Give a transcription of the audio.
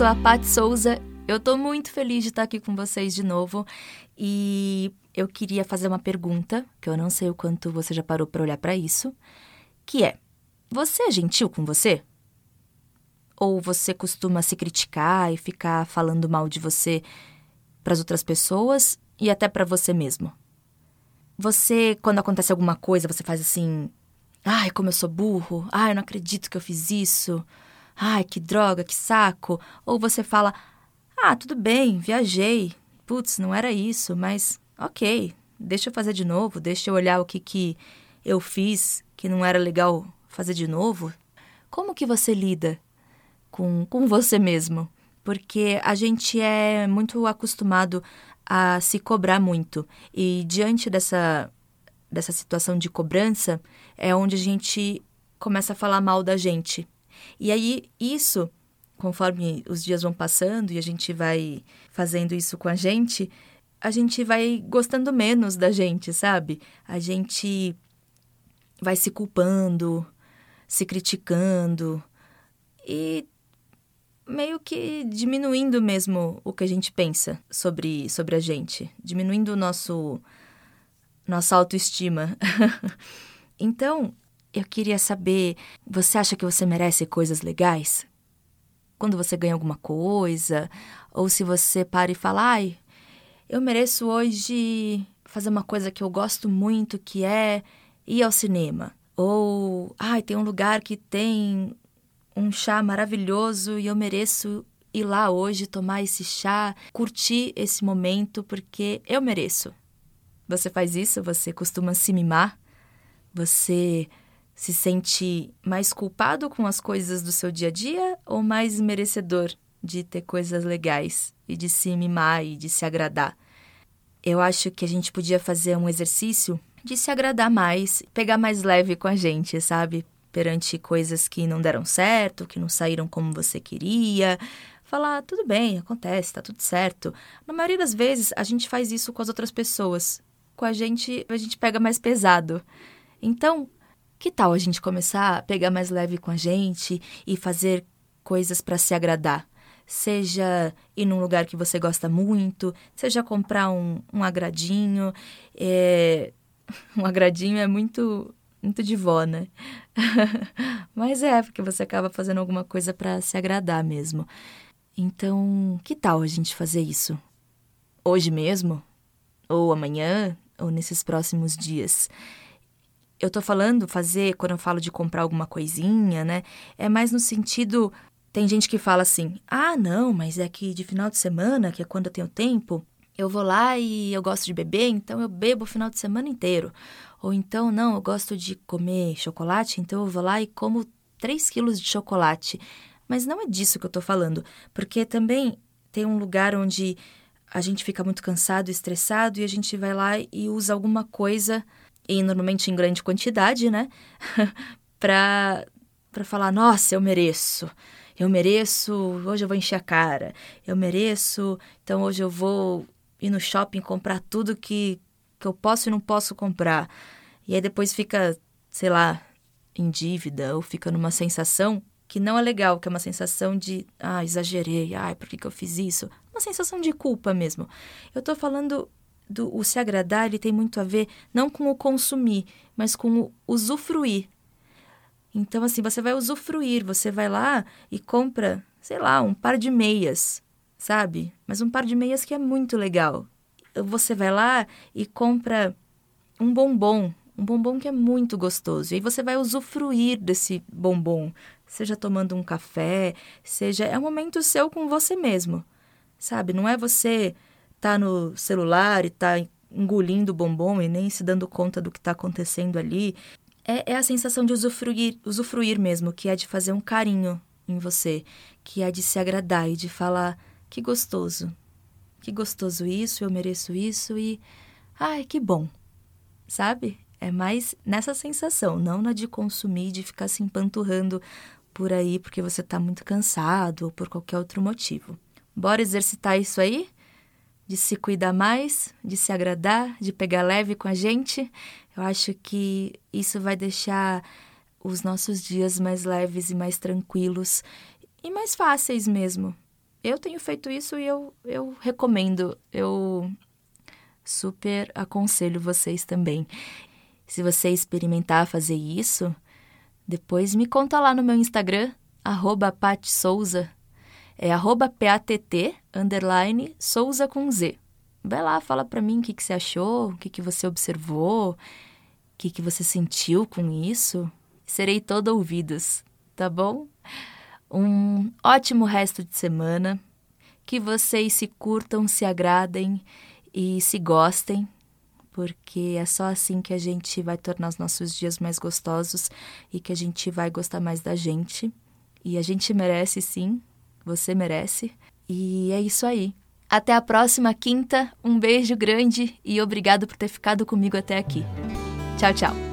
sou a Pat Souza. Eu tô muito feliz de estar aqui com vocês de novo e eu queria fazer uma pergunta, que eu não sei o quanto você já parou para olhar para isso, que é: você é gentil com você? Ou você costuma se criticar e ficar falando mal de você para as outras pessoas e até para você mesmo? Você, quando acontece alguma coisa, você faz assim: "Ai, como eu sou burro. Ai, eu não acredito que eu fiz isso." Ai, que droga, que saco. Ou você fala: Ah, tudo bem, viajei. Putz, não era isso, mas ok, deixa eu fazer de novo, deixa eu olhar o que, que eu fiz que não era legal fazer de novo. Como que você lida com, com você mesmo? Porque a gente é muito acostumado a se cobrar muito. E diante dessa, dessa situação de cobrança, é onde a gente começa a falar mal da gente. E aí, isso, conforme os dias vão passando e a gente vai fazendo isso com a gente, a gente vai gostando menos da gente, sabe? A gente vai se culpando, se criticando e meio que diminuindo mesmo o que a gente pensa sobre, sobre a gente, diminuindo o nosso nossa autoestima. então, eu queria saber, você acha que você merece coisas legais? Quando você ganha alguma coisa, ou se você para e fala, ai, eu mereço hoje fazer uma coisa que eu gosto muito, que é ir ao cinema. Ou, ai, tem um lugar que tem um chá maravilhoso e eu mereço ir lá hoje tomar esse chá, curtir esse momento porque eu mereço. Você faz isso? Você costuma se mimar? Você se sente mais culpado com as coisas do seu dia a dia ou mais merecedor de ter coisas legais e de se mimar e de se agradar? Eu acho que a gente podia fazer um exercício de se agradar mais, pegar mais leve com a gente, sabe? Perante coisas que não deram certo, que não saíram como você queria. Falar, tudo bem, acontece, tá tudo certo. Na maioria das vezes, a gente faz isso com as outras pessoas. Com a gente, a gente pega mais pesado. Então, que tal a gente começar a pegar mais leve com a gente e fazer coisas para se agradar? Seja ir num lugar que você gosta muito, seja comprar um, um agradinho. É... Um agradinho é muito, muito de vó, né? Mas é, porque você acaba fazendo alguma coisa para se agradar mesmo. Então, que tal a gente fazer isso? Hoje mesmo? Ou amanhã? Ou nesses próximos dias? Eu tô falando fazer, quando eu falo de comprar alguma coisinha, né? É mais no sentido. Tem gente que fala assim: ah, não, mas é que de final de semana, que é quando eu tenho tempo, eu vou lá e eu gosto de beber, então eu bebo o final de semana inteiro. Ou então, não, eu gosto de comer chocolate, então eu vou lá e como 3 quilos de chocolate. Mas não é disso que eu tô falando, porque também tem um lugar onde a gente fica muito cansado, estressado e a gente vai lá e usa alguma coisa e normalmente em grande quantidade, né? pra, pra falar, nossa, eu mereço. Eu mereço, hoje eu vou encher a cara. Eu mereço, então hoje eu vou ir no shopping comprar tudo que, que eu posso e não posso comprar. E aí depois fica, sei lá, em dívida ou fica numa sensação que não é legal, que é uma sensação de, ah, exagerei, ai, por que, que eu fiz isso? Uma sensação de culpa mesmo. Eu tô falando do o se agradar, ele tem muito a ver não com o consumir, mas com o usufruir. Então, assim, você vai usufruir, você vai lá e compra, sei lá, um par de meias, sabe? Mas um par de meias que é muito legal. Você vai lá e compra um bombom, um bombom que é muito gostoso. E aí você vai usufruir desse bombom, seja tomando um café, seja. É um momento seu com você mesmo, sabe? Não é você tá no celular e tá engolindo bombom e nem se dando conta do que está acontecendo ali. É, é, a sensação de usufruir, usufruir mesmo, que é de fazer um carinho em você, que é de se agradar e de falar que gostoso, que gostoso isso, eu mereço isso e ai, que bom, sabe? É mais nessa sensação, não na de consumir, de ficar se empanturrando por aí porque você está muito cansado ou por qualquer outro motivo. Bora exercitar isso aí? De se cuidar mais, de se agradar, de pegar leve com a gente. Eu acho que isso vai deixar os nossos dias mais leves e mais tranquilos e mais fáceis mesmo. eu tenho feito isso e eu, eu recomendo, eu super aconselho vocês também. Se você experimentar fazer isso, depois me conta lá no meu Instagram, arroba é arroba P-A-T-T, underline, Souza com Z. Vai lá, fala pra mim o que, que você achou, o que, que você observou, o que, que você sentiu com isso. Serei todo ouvidos, tá bom? Um ótimo resto de semana. Que vocês se curtam, se agradem e se gostem, porque é só assim que a gente vai tornar os nossos dias mais gostosos e que a gente vai gostar mais da gente. E a gente merece sim, você merece. E é isso aí. Até a próxima quinta, um beijo grande e obrigado por ter ficado comigo até aqui. Tchau, tchau.